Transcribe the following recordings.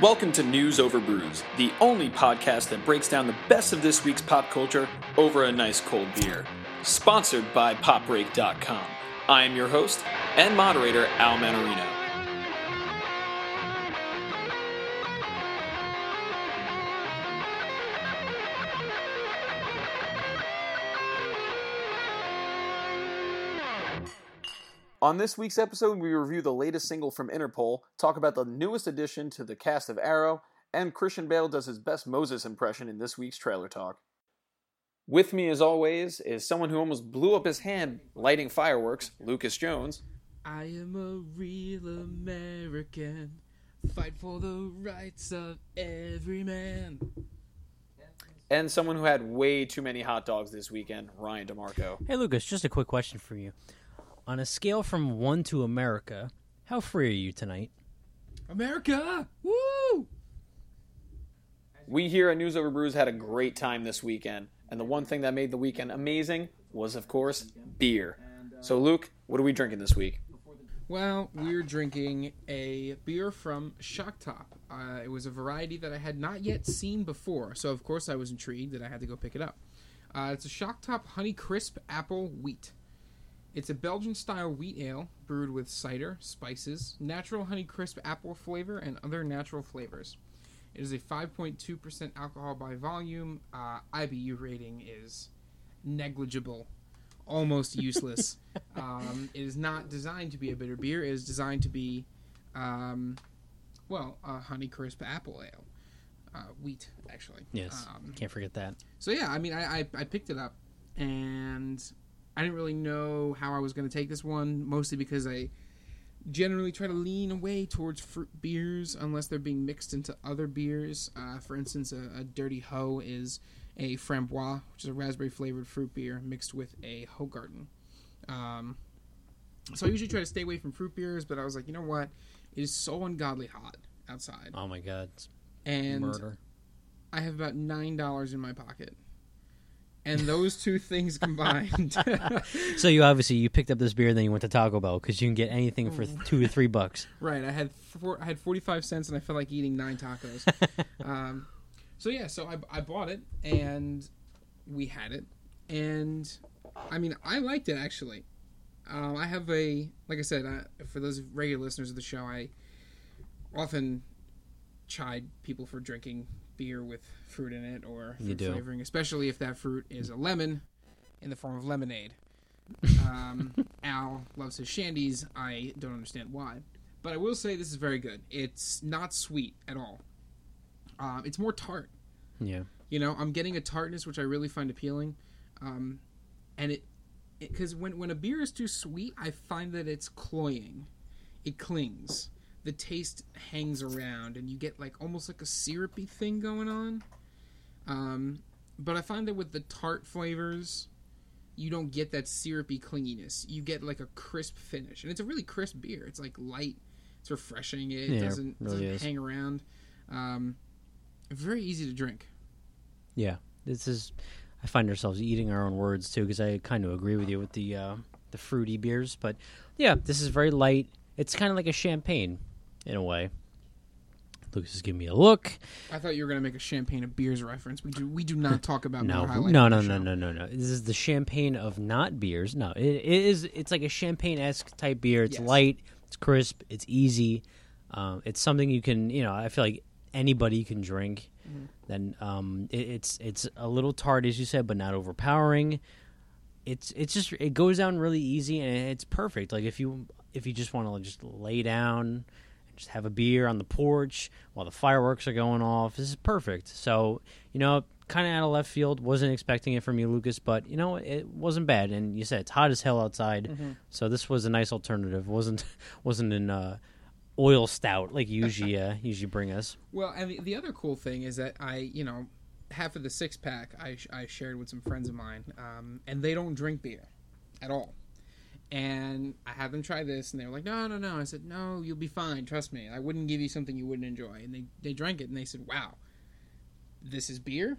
Welcome to News Over Brews, the only podcast that breaks down the best of this week's pop culture over a nice cold beer. Sponsored by PopBreak.com. I am your host and moderator, Al Manarino. On this week's episode, we review the latest single from Interpol, talk about the newest addition to the cast of Arrow, and Christian Bale does his best Moses impression in this week's trailer talk. With me, as always, is someone who almost blew up his hand lighting fireworks, Lucas Jones. I am a real American. Fight for the rights of every man. And someone who had way too many hot dogs this weekend, Ryan DeMarco. Hey, Lucas, just a quick question for you. On a scale from 1 to America, how free are you tonight? America! Woo! We here at News Over Brews had a great time this weekend, and the one thing that made the weekend amazing was, of course, beer. So, Luke, what are we drinking this week? Well, we're drinking a beer from Shock Top. Uh, it was a variety that I had not yet seen before, so of course I was intrigued that I had to go pick it up. Uh, it's a Shock Top Honey Crisp Apple Wheat. It's a Belgian style wheat ale brewed with cider, spices, natural honey crisp apple flavor, and other natural flavors. It is a 5.2% alcohol by volume. Uh, IBU rating is negligible, almost useless. um, it is not designed to be a bitter beer. It is designed to be, um, well, a honey crisp apple ale. Uh, wheat, actually. Yes, Um, can't forget that. so yeah, I mean, I, I, I picked it up, and I didn't really know how I was going to take this one, mostly because I generally try to lean away towards fruit beers unless they're being mixed into other beers. Uh, for instance, a, a Dirty Ho is a Framboise, which is a raspberry flavored fruit beer mixed with a Hoegaarden. Um, so I usually try to stay away from fruit beers, but I was like, you know what? It is so ungodly hot outside, Oh my god, it's and murder. I have about nine dollars in my pocket, and those two things combined, So you obviously you picked up this beer, and then you went to Taco Bell because you can get anything for Mm. two or three bucks. right? I had four, I had forty five cents, and I felt like eating nine tacos. um, so yeah, so I, I bought it, and we had it, and I mean I liked it actually. Um, I have a like I said I, for those regular listeners of the show, I often chide people for drinking beer with fruit in it or fruit flavoring, especially if that fruit is a lemon in the form of lemonade. Um, Al loves his shandies. I don't understand why, but I will say this is very good. It's not sweet at all. Um, it's more tart. Yeah, You know, I'm getting a tartness which I really find appealing, um, and it because when when a beer is too sweet, I find that it's cloying, it clings, the taste hangs around, and you get like almost like a syrupy thing going on. Um, but I find that with the tart flavors, you don't get that syrupy clinginess. You get like a crisp finish, and it's a really crisp beer. It's like light, it's refreshing. It Yeah, doesn't really doesn't hang around. Um, very easy to drink. yeah. This is. I find ourselves eating our own words too because I kind of agree with you with the uh, the fruity beers, but yeah, this is very light. It's kind of like a champagne in a way. Lucas is giving me a look. I thought you were going to make a champagne of beers reference. We do we do not talk about No, Miller High Life no, no, no, no, no, no. This is the champagne of not beers. No, it, it is. It's like a champagne esque type beer. It's Yes. light. It's crisp. It's easy. Um, it's something you can. You know, I feel like anybody can drink. Mm-hmm. Then um, it, it's it's a little tart, as you said, but not overpowering. It's it's just it goes down really easy and it's perfect. Like if you if you just want to just lay down just have a beer on the porch while the fireworks are going off, this is perfect. So you know, kind of out of left field. Wasn't expecting it from you, Lucas, but you know it wasn't bad. And you said it's hot as hell outside, so this was a nice alternative. wasn't wasn't an uh, oil stout like you usually uh, usually bring us. Well, and the, the other cool thing is that I, you know, half of the six pack I, I shared with some friends of mine, um, and they don't drink beer at all. And I had them try this, and they were like, "No, no, no." I said, "No, you'll be fine. Trust me. I wouldn't give you something you wouldn't enjoy." And they they drank it, and they said, "Wow, this is beer.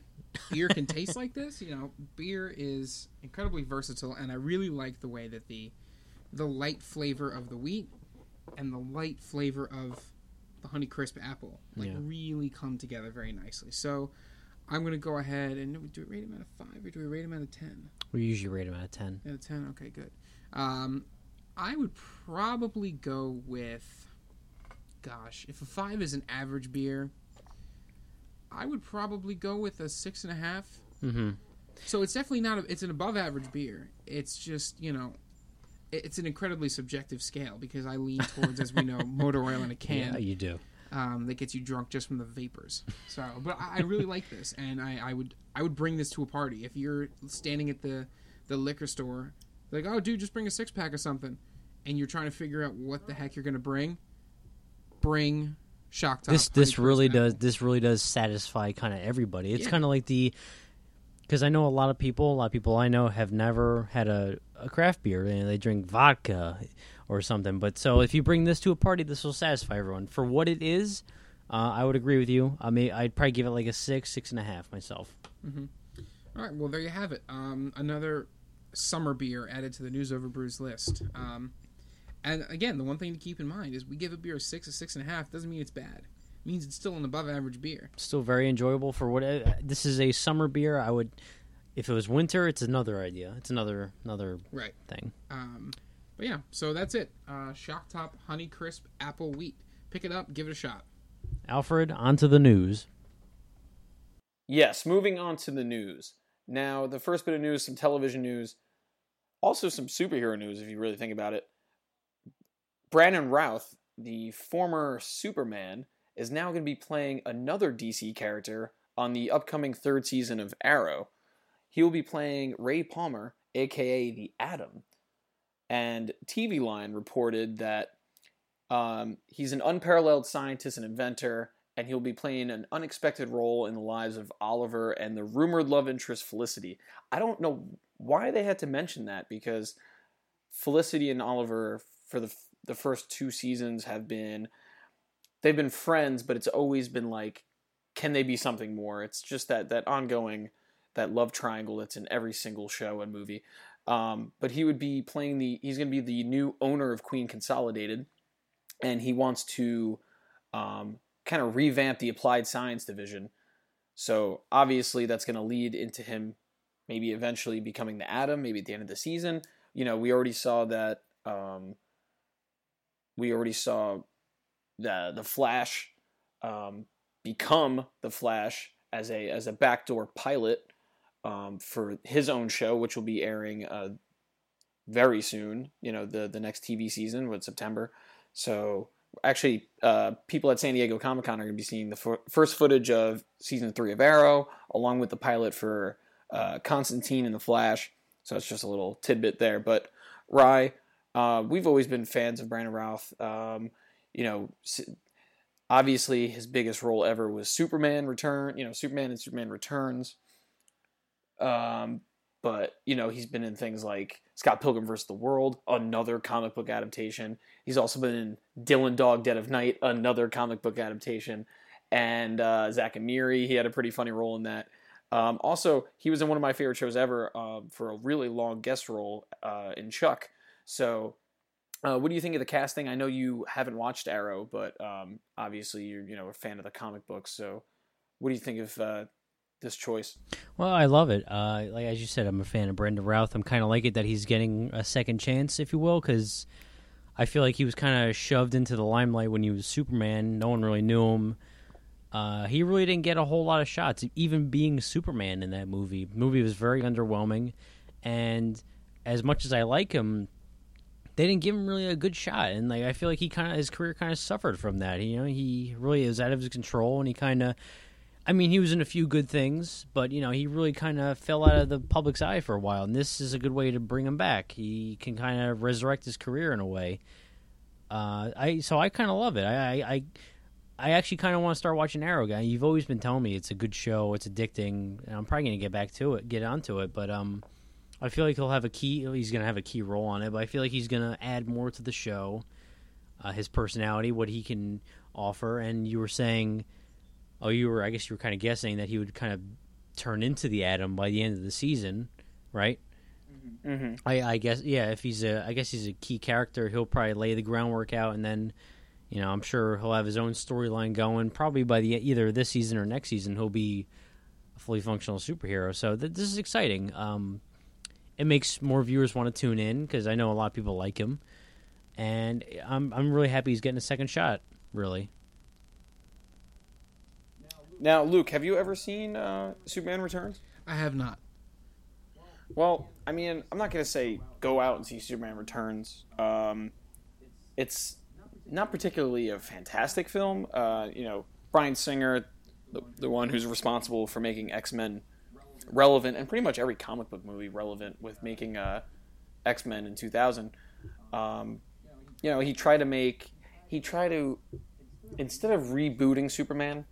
Beer can taste like this. You know, beer is incredibly versatile, and I really like the way that the the light flavor of the wheat and the light flavor of the Honey Crisp apple, like Yeah. really come together very nicely. So I'm gonna go ahead and do we rate him out of five or do we rate him out of ten? We usually rate him out of ten. Out of ten, okay, good. Um, I would probably go with, gosh, if a five is an average beer, I would probably go with a six and a half. Mm-hmm. So it's definitely not. A, it's an above average beer. It's just you know, it's an incredibly subjective scale because I lean towards, as we know, motor oil in a can Yeah, you do. um, that gets you drunk just from the vapors. So, but I, I really like this, and I, I would I would bring this to a party if you're standing at the the liquor store, like, oh, dude, just bring a six pack of something, and you're trying to figure out what the heck you're gonna bring. Bring shock top. this this really does this really does satisfy kind of everybody. It's Yeah. kind of like the because I know a lot of people, a lot of people I know have never had a, a craft beer and they drink vodka or something. But so if you bring this to a party, this will satisfy everyone for what it is. Uh, I would agree with you. I mean, I'd probably give it like a six, six and a half myself. All right, well there you have it. Um, another summer beer added to the News Over Brews list. Um, and again, the one thing to keep in mind is we give a beer a six, a six and a half doesn't mean it's bad. It means it's still an above average beer. Still very enjoyable for what uh, this is a summer beer. I would, if it was winter, it's another idea. It's another another Right. thing. Um, but yeah, so that's it. Uh, Shock Top Honey Crisp Apple Wheat. Pick it up, give it a shot. Alfred, onto the news. Yes, moving on to the news. Now, the first bit of news, some television news, also some superhero news if you really think about it. Brandon Routh, the former Superman, is now going to be playing another DC character on the upcoming third season of Arrow. He will be playing Ray Palmer, aka the Atom. And TV Line reported that um, he's an unparalleled scientist and inventor, and he'll be playing an unexpected role in the lives of Oliver and the rumored love interest Felicity. I don't know why they had to mention that because Felicity and Oliver for the the first two seasons have been they've been friends, but it's always been like can they be something more? It's just that that ongoing that love triangle that's in every single show and movie. Um, but he would be playing the he's going to be the new owner of Queen Consolidated, and he wants to um, kind of revamp the applied science division. So obviously that's going to lead into him maybe eventually becoming the Atom, maybe at the end of the season. You know, we already saw that. Um, we already saw the the Flash um, become the Flash as a as a backdoor pilot um, for his own show, which will be airing uh, very soon. You know, the the next TV season, with September. So actually, uh, people at San Diego Comic Con are going to be seeing the f- first footage of season three of Arrow, along with the pilot for uh, Constantine and the Flash. So it's just a little tidbit there. But Rye, uh, we've always been fans of Brandon Routh. Um, you know, obviously his biggest role ever was Superman Return. You know, Superman and Superman Returns. Um, but you know, he's been in things like Scott Pilgrim vs. the World, another comic book adaptation. He's also been in Dylan Dog Dead of Night, another comic book adaptation, and uh, Zack and Miri. He had a pretty funny role in that. Um, also, he was in one of my favorite shows ever um, for a really long guest role uh, in Chuck. So, uh, what do you think of the casting? I know you haven't watched Arrow, but um, obviously you're you know a fan of the comic books. So, what do you think of uh, this choice? Well, I love it. Uh, like as you said, I'm a fan of Brandon Routh. I'm kind of like it that he's getting a second chance, if you will, because I feel like he was kind of shoved into the limelight when he was Superman. No one really knew him. Uh, he really didn't get a whole lot of shots, even being Superman in that movie. Movie was very underwhelming, and as much as I like him, they didn't give him really a good shot. And like I feel like he kind of his career kind of suffered from that. You know, he really is out of his control, and he kind of I mean, he was in a few good things, but you know, he really kind of fell out of the public's eye for a while, and this is a good way to bring him back. He can kind of resurrect his career in a way. Uh, I so I kind of love it. I I I, actually kind of want to start watching Arrow. Guy, you've always been telling me it's a good show, it's addicting, and I'm probably gonna get back to it, get onto it. But um, I feel like he'll have a key. He's gonna have a key role on it, but I feel like he's gonna add more to the show. Uh, his personality, what he can offer, and you were saying oh, you were, I guess you were kind of guessing that he would kind of turn into the Atom by the end of the season, right? Mm-hmm. I, I guess, yeah. If he's a, I guess he's a key character. He'll probably lay the groundwork out, and then, You know, I'm sure he'll have his own storyline going. Probably by the either this season or next season, he'll be a fully functional superhero. So th- this is exciting. Um, it makes more viewers want to tune in because I know a lot of people like him, and I'm I'm really happy he's getting a second shot. Really. Now, Luke, have you ever seen uh, Superman Returns? I have not. Well, I mean, I'm not gonna say go out and see Superman Returns. Um, it's not particularly a fantastic film. Uh, you know, Bryan Singer, the, the one who's responsible for making X Men relevant, and pretty much every comic book movie relevant with making uh, X Men in 2000. Um, you know, he tried to make he tried to instead of rebooting Superman,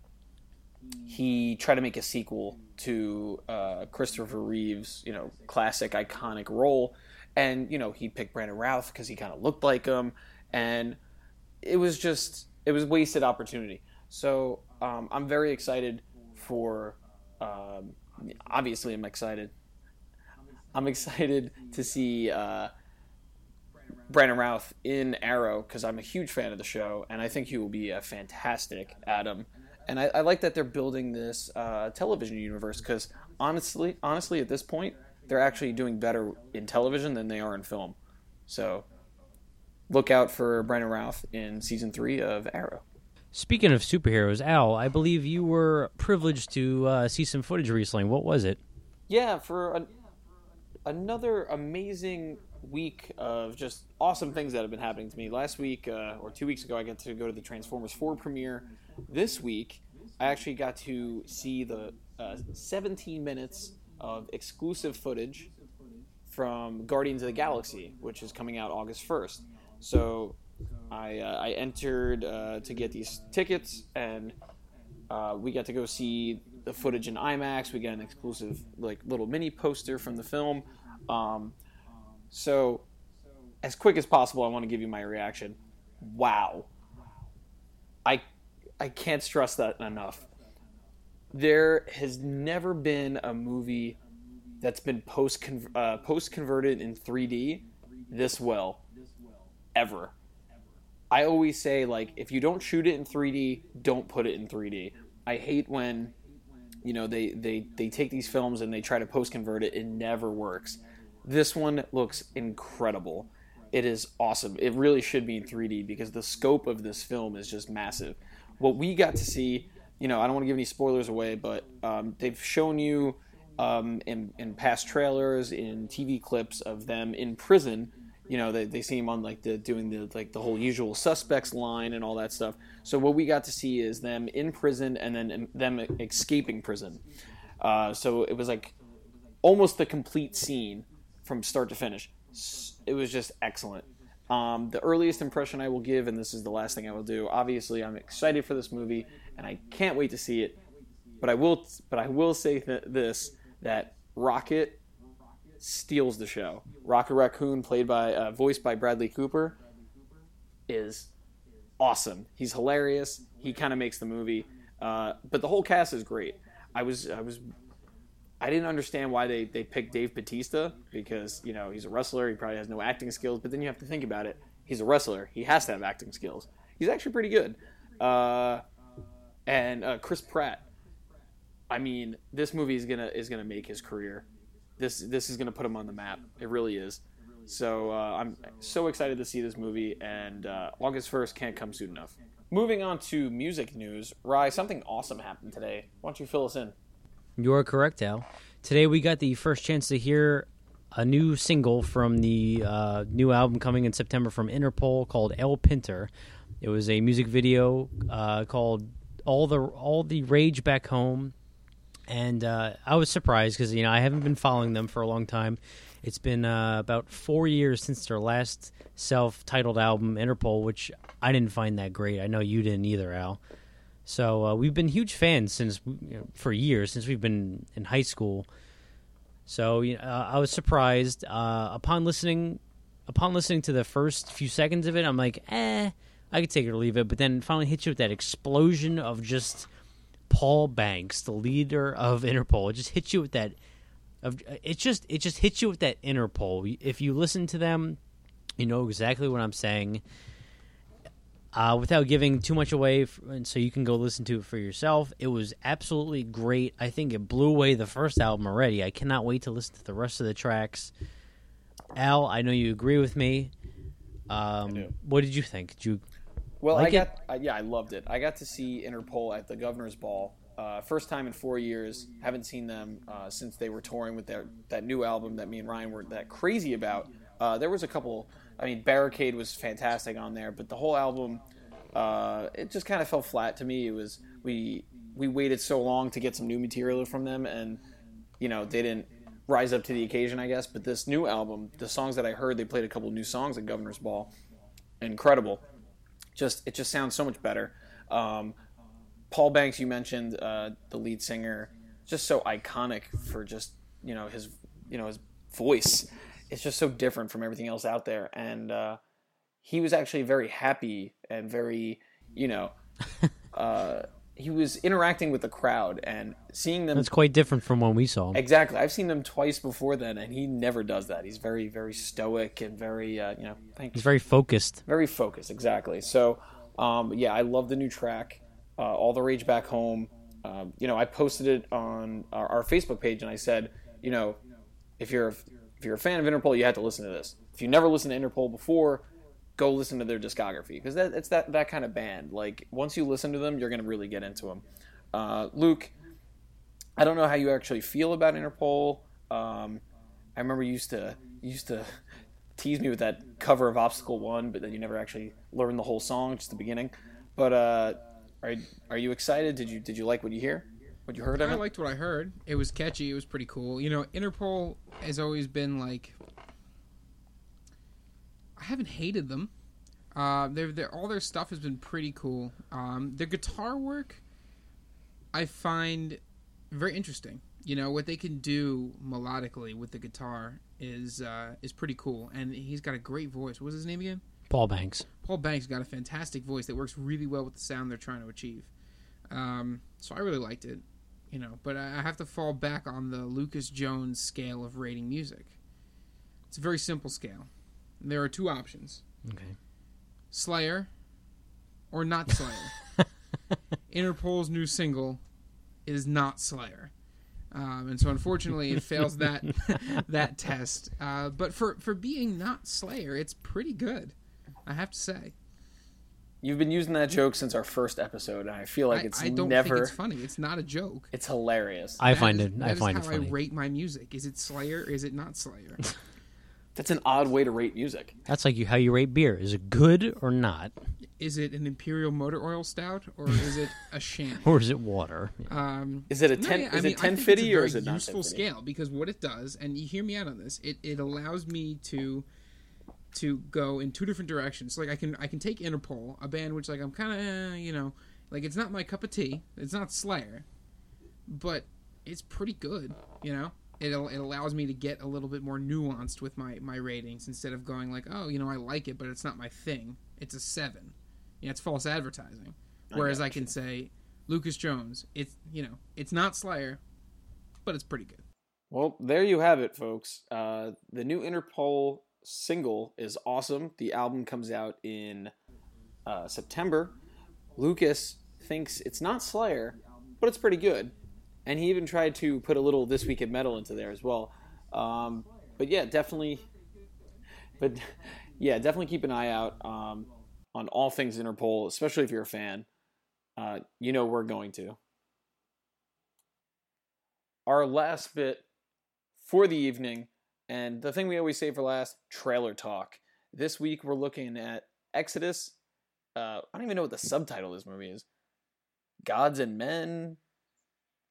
he tried to make a sequel to uh, Christopher Reeve's, you know, classic iconic role, and you know he picked Brandon Routh because he kind of looked like him, and it was just it was wasted opportunity. So um, I'm very excited for. Um, obviously, I'm excited. I'm excited to see uh, Brandon Routh in Arrow because I'm a huge fan of the show, and I think he will be a fantastic Atom and I, I like that they're building this uh, television universe because honestly, honestly, at this point, they're actually doing better in television than they are in film. So, look out for Brandon Routh in season three of Arrow. Speaking of superheroes, Al, I believe you were privileged to uh, see some footage recently. What was it? Yeah, for an, another amazing week of just awesome things that have been happening to me. Last week uh, or two weeks ago, I got to go to the Transformers 4 premiere. This week, I actually got to see the uh, 17 minutes of exclusive footage from Guardians of the Galaxy, which is coming out August 1st. So I, uh, I entered uh, to get these tickets, and uh, we got to go see the footage in IMAX. We got an exclusive like little mini poster from the film. Um, so, as quick as possible, I want to give you my reaction. Wow. I I can't stress that enough. There has never been a movie that's been post uh, post converted in 3D this well ever. I always say like if you don't shoot it in 3D, don't put it in 3D. I hate when you know they they they take these films and they try to post convert it. It never works. This one looks incredible. It is awesome. It really should be in 3D because the scope of this film is just massive what we got to see, you know, I don't want to give any spoilers away, but um, they've shown you um, in, in past trailers, in TV clips of them in prison. You know, they, they see him on like the doing the like the whole usual suspects line and all that stuff. So what we got to see is them in prison and then them escaping prison. Uh, so it was like almost the complete scene from start to finish. It was just excellent. Um, the earliest impression I will give, and this is the last thing I will do. Obviously, I'm excited for this movie, and I can't wait to see it. But I will, but I will say th- this: that Rocket steals the show. Rocket Raccoon, played by, uh, voiced by Bradley Cooper, is awesome. He's hilarious. He kind of makes the movie. Uh, but the whole cast is great. I was, I was I didn't understand why they, they picked Dave Batista because, you know, he's a wrestler. He probably has no acting skills. But then you have to think about it. He's a wrestler. He has to have acting skills. He's actually pretty good. Uh, and uh, Chris Pratt. I mean, this movie is gonna is gonna make his career. This this is gonna put him on the map. It really is. So uh, I'm so excited to see this movie, and uh, August first can't come soon enough. Moving on to music news, Rye, something awesome happened today. Why don't you fill us in? You are correct, Al. Today we got the first chance to hear a new single from the uh, new album coming in September from Interpol called El Pintor. It was a music video uh, called "All the All the Rage Back Home," and uh, I was surprised because you know I haven't been following them for a long time. It's been uh, about four years since their last self-titled album, Interpol, which I didn't find that great. I know you didn't either, Al. So uh, we've been huge fans since you know, for years since we've been in high school. So uh, I was surprised uh, upon listening upon listening to the first few seconds of it. I'm like, eh, I could take it or leave it. But then it finally hit you with that explosion of just Paul Banks, the leader of Interpol. It just hits you with that. Of it just it just hits you with that Interpol. If you listen to them, you know exactly what I'm saying Uh, without giving too much away, f- and so you can go listen to it for yourself. It was absolutely great. I think it blew away the first album already. I cannot wait to listen to the rest of the tracks. Al, I know you agree with me. Um. What did you think? Did you Well, Like I got uh, yeah, I loved it. I got to see Interpol at the Governor's Ball. Uh, first time in four years. Haven't seen them uh, since they were touring with their that new album that me and Ryan were that crazy about. Uh, there was a couple. I mean, Barricade was fantastic on there, but the whole album, uh, it just kind of fell flat to me. It was we we waited so long to get some new material from them, and you know they didn't rise up to the occasion, I guess. But this new album, the songs that I heard, they played a couple new songs at Governor's Ball. Incredible just it just sounds so much better. Um, Paul Banks, you mentioned uh, the lead singer, just so iconic for just you know his you know his voice. It's just so different from everything else out there, and uh, he was actually very happy and very you know uh, he was interacting with the crowd and seeing them That's quite different from when we saw him. Exactly. I've seen him twice before then, and he never does that. He's very, very stoic and very, uh, you know, thank He's very focused. very focused. Exactly. So, um, yeah, I love the new track, uh, "All the Rage Back Home." Um, you know, I posted it on our, our Facebook page, and I said, you know, if you're if you're a fan of Interpol, you have to listen to this. If you never listened to Interpol before, go listen to their discography because that, it's that that kind of band. Like once you listen to them, you're gonna really get into them. Uh, Luke, I don't know how you actually feel about Interpol. Um, I remember you used to you used to tease me with that cover of Obstacle One, but then you never actually learned the whole song, just the beginning. But uh, are are you excited? Did you did you like what you hear? What you heard of I it? liked what I heard. It was catchy. It was pretty cool. You know, Interpol has always been like. I haven't hated them. Uh, they're, they're, all their stuff has been pretty cool. Um, their guitar work, I find very interesting. You know what they can do melodically with the guitar is uh, is pretty cool, and he's got a great voice. What was his name again? Paul Banks. Paul Banks got a fantastic voice that works really well with the sound they're trying to achieve. Um, so I really liked it, you know. But I have to fall back on the Lucas Jones scale of rating music. It's a very simple scale. There are two options: Okay. Slayer or not Slayer. Interpol's new single is not Slayer. Um, and so, unfortunately, it fails that that test. Uh, but for for being not Slayer, it's pretty good. I have to say. You've been using that joke since our first episode, and I feel like it's I don't never. think it's funny. It's not a joke. It's hilarious. I That find is- it. that I is find how it funny. I rate my music. Is it Slayer? Or is it not Slayer? That's an odd way to rate music. That's like you, how you rate beer. Is it good or not, is it an Imperial Motor Oil Stout or is it a sham? or is it water? Um, Is it a no, ten? yeah, I is mean, it I ten think fifty it's a or is it not useful 1050? scale? Because what it does, and you hear me out on this, it, it allows me to to go in two different directions. Like I can I can take Interpol, a band which like I'm kind of eh, you know like it's not my cup of tea. It's not Slayer, but it's pretty good. You know, it it allows me to get a little bit more nuanced with my my ratings instead of going like oh you know I like it, but it's not my thing. It's a seven. Yeah, it's false advertising. Whereas I, got can say Lucas Jones, it's you know it's not Slayer, but it's pretty good. Well, there you have it, folks. Uh, the new Interpol single is awesome. The album comes out in uh, September. Lucas thinks it's not Slayer, but it's pretty good. And he even tried to put a little This Week in Metal into there as well. Um, but yeah, definitely. But yeah, definitely keep an eye out um, on all things Interpol, especially if you're a fan. Uh, you know we're going to. Our last bit for the evening, and the thing we always say for last trailer talk. This week we're looking at Exodus. Uh, I don't even know what the subtitle of this movie is. Gods and Men,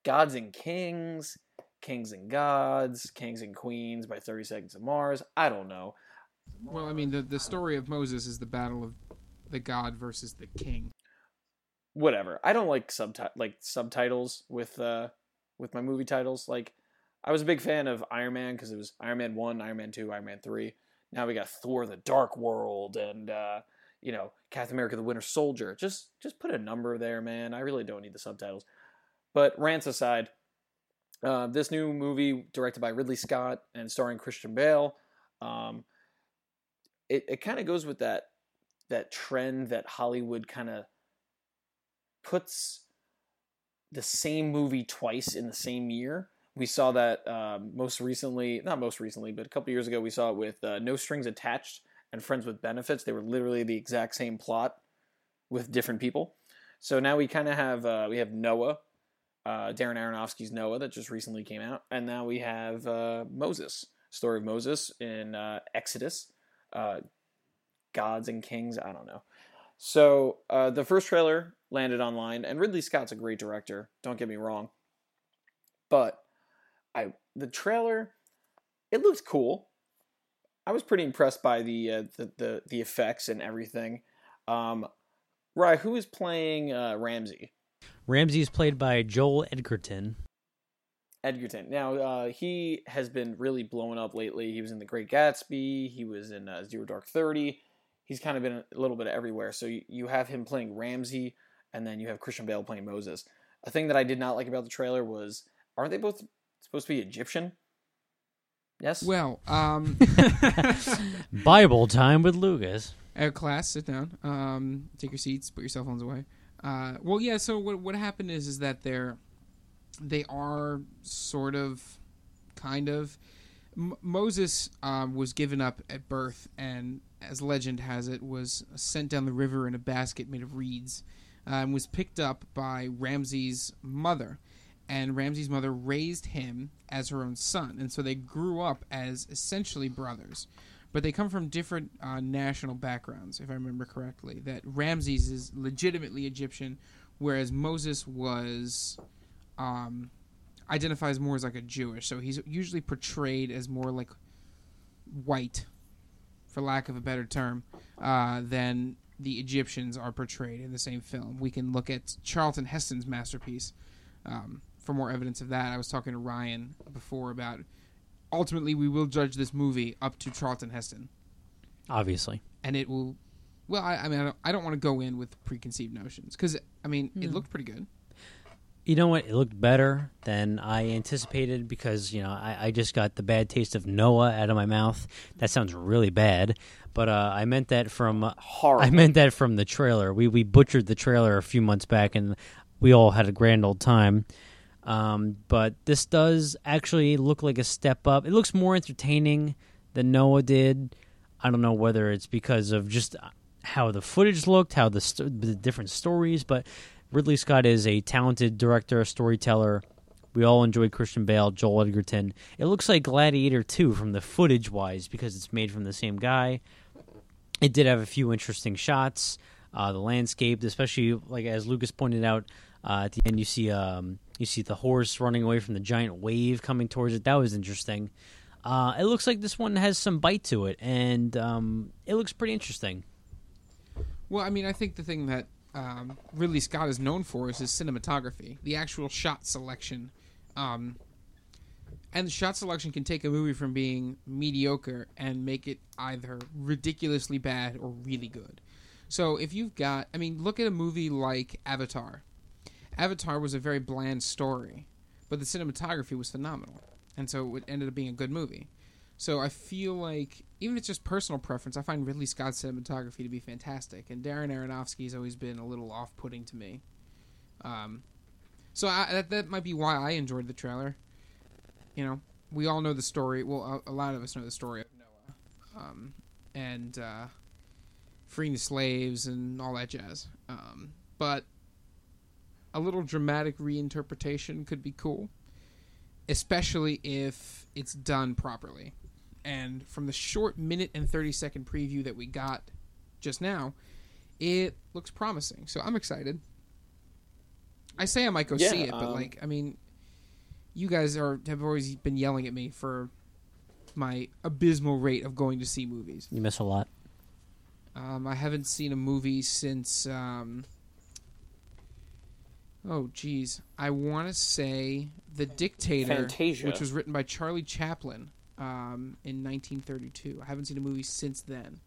Gods and Kings, Kings and Gods, Kings and Queens by 30 Seconds of Mars. I don't know. Well, I mean the the story of Moses is the battle of the god versus the king. Whatever. I don't like subti- like subtitles with uh with my movie titles. Like I was a big fan of Iron Man because it was Iron Man 1, Iron Man 2, Iron Man 3. Now we got Thor the Dark World and uh you know, Captain America the Winter Soldier. Just just put a number there, man. I really don't need the subtitles. But rants aside, uh, this new movie directed by Ridley Scott and starring Christian Bale, um, it, it kind of goes with that that trend that Hollywood kind of puts the same movie twice in the same year. We saw that um, most recently, not most recently, but a couple years ago, we saw it with uh, No Strings Attached and Friends with Benefits. They were literally the exact same plot with different people. So now we kind of have uh, we have Noah, uh, Darren Aronofsky's Noah that just recently came out, and now we have uh, Moses, story of Moses in uh, Exodus, Gods and Kings. I don't know. So uh, the first trailer landed online, and Ridley Scott's a great director. Don't get me wrong, but I the trailer it looked cool. I was pretty impressed by the uh, the, the the effects and everything. Um, Rye, who is playing uh, Ramsey? Ramsey is played by Joel Edgerton. Edgerton. Now uh, he has been really blowing up lately. He was in The Great Gatsby. He was in uh, Zero Dark Thirty. He's kind of been a little bit everywhere. So you, you have him playing Ramsey, and then you have Christian Bale playing Moses. A thing that I did not like about the trailer was, aren't they both supposed to be Egyptian? Yes. Well, um, Bible time with Lucas. Air class, sit down. Um, take your seats. Put your cell phones away. Uh, well, yeah. So what what happened is is that they're they are sort of, kind of. M- Moses um, was given up at birth, and as legend has it, was sent down the river in a basket made of reeds, uh, and was picked up by Ramses' mother. And Ramsey's mother raised him as her own son, and so they grew up as essentially brothers but they come from different uh, national backgrounds, if I remember correctly. That Ramses is legitimately Egyptian, whereas Moses was um, identifies more as like a Jewish. So he's usually portrayed as more like white, for lack of a better term, uh, than the Egyptians are portrayed in the same film. We can look at Charlton Heston's masterpiece um, for more evidence of that. I was talking to Ryan before about ultimately we will judge this movie up to Charlton Heston, Obviously. and it will. Well, I, I mean, I don't, I don't want to go in with preconceived notions because I mean, it looked pretty good. You know what? It looked better than I anticipated because, you know, I, I just got the bad taste of Noah out of my mouth. That sounds really bad. But uh, I meant that from Horrible. I meant that from the trailer. We we butchered the trailer a few months back, and we all had a grand old time. Um, but this does actually look like a step up. It looks more entertaining than Noah did. I don't know whether it's because of just how the footage looked, how the, st- the different stories, but Ridley Scott is a talented director, storyteller. We all enjoyed Christian Bale, Joel Edgerton. It looks like Gladiator 2 from the footage wise because it's made from the same guy. It did have a few interesting shots. Uh, the landscape, especially like as Lucas pointed out uh, at the end, you see um, you see the horse running away from the giant wave coming towards it. That was interesting. Uh, it looks like this one has some bite to it, and um, it looks pretty interesting. Well, I mean, I think the thing that um, Ridley Scott is known for is his cinematography, the actual shot selection. Um, and the shot selection can take a movie from being mediocre and make it either ridiculously bad or really good. So if you've got, I mean, look at a movie like Avatar. Avatar was a very bland story, but the cinematography was phenomenal, and so it ended up being a good movie. So I feel like even if it's just personal preference, I find Ridley Scott's cinematography to be fantastic, and Darren Aronofsky's always been a little off-putting to me. Um, so I, that that might be why I enjoyed the trailer. You know, we all know the story. Well, a, a lot of us know the story of Noah, um, and uh, freeing the slaves and all that jazz. Um, but a little dramatic reinterpretation could be cool, especially if it's done properly. And from the short minute and 30 second preview that we got just now, it looks promising. So I'm excited. I say I might go Yeah, see it, but um, like, I mean, you guys are have always been yelling at me for my abysmal rate of going to see movies. You miss a lot. Um, I haven't seen a movie since. Um, oh, geez. I want to say The Dictator, Fantasia. which was written by Charlie Chaplin um, in 1932. I haven't seen a movie since then.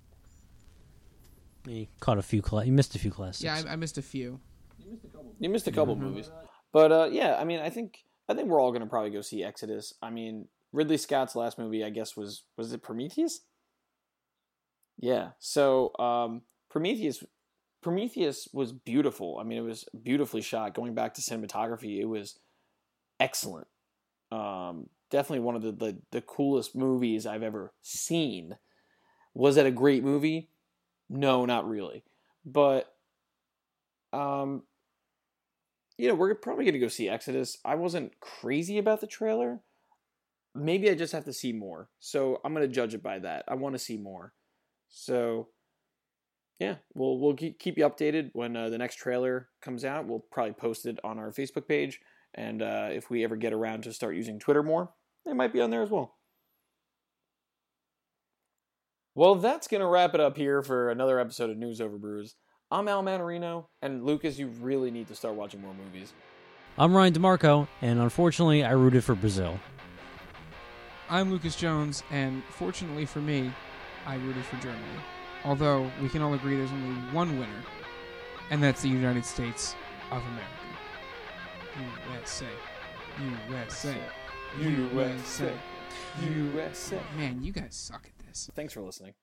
You caught a few. Cla- you missed a few classics. Yeah, I, I missed a few. You missed a couple movies, but uh, yeah, I mean, I think I think we're all gonna probably go see Exodus. I mean, Ridley Scott's last movie, I guess, was was it Prometheus? Yeah. So um, Prometheus Prometheus was beautiful. I mean, it was beautifully shot. Going back to cinematography, it was excellent. Um, definitely one of the, the the coolest movies I've ever seen. Was it a great movie? No, not really. But um you know, we're probably going to go see Exodus. I wasn't crazy about the trailer. Maybe I just have to see more. So I'm going to judge it by that. I want to see more. So yeah, we'll we'll keep you updated when uh, the next trailer comes out. We'll probably post it on our Facebook page, and uh, if we ever get around to start using Twitter more, it might be on there as well. Well, that's gonna wrap it up here for another episode of News Over Brews. I'm Al Manarino, and Lucas, you really need to start watching more movies. I'm Ryan DeMarco, and unfortunately, I rooted for Brazil. I'm Lucas Jones, and fortunately for me, I rooted for Germany. Although we can all agree there's only one winner, and that's the United States of America. USA. USA. USA. USA. USA. Man, you guys suck at this. Thanks for listening.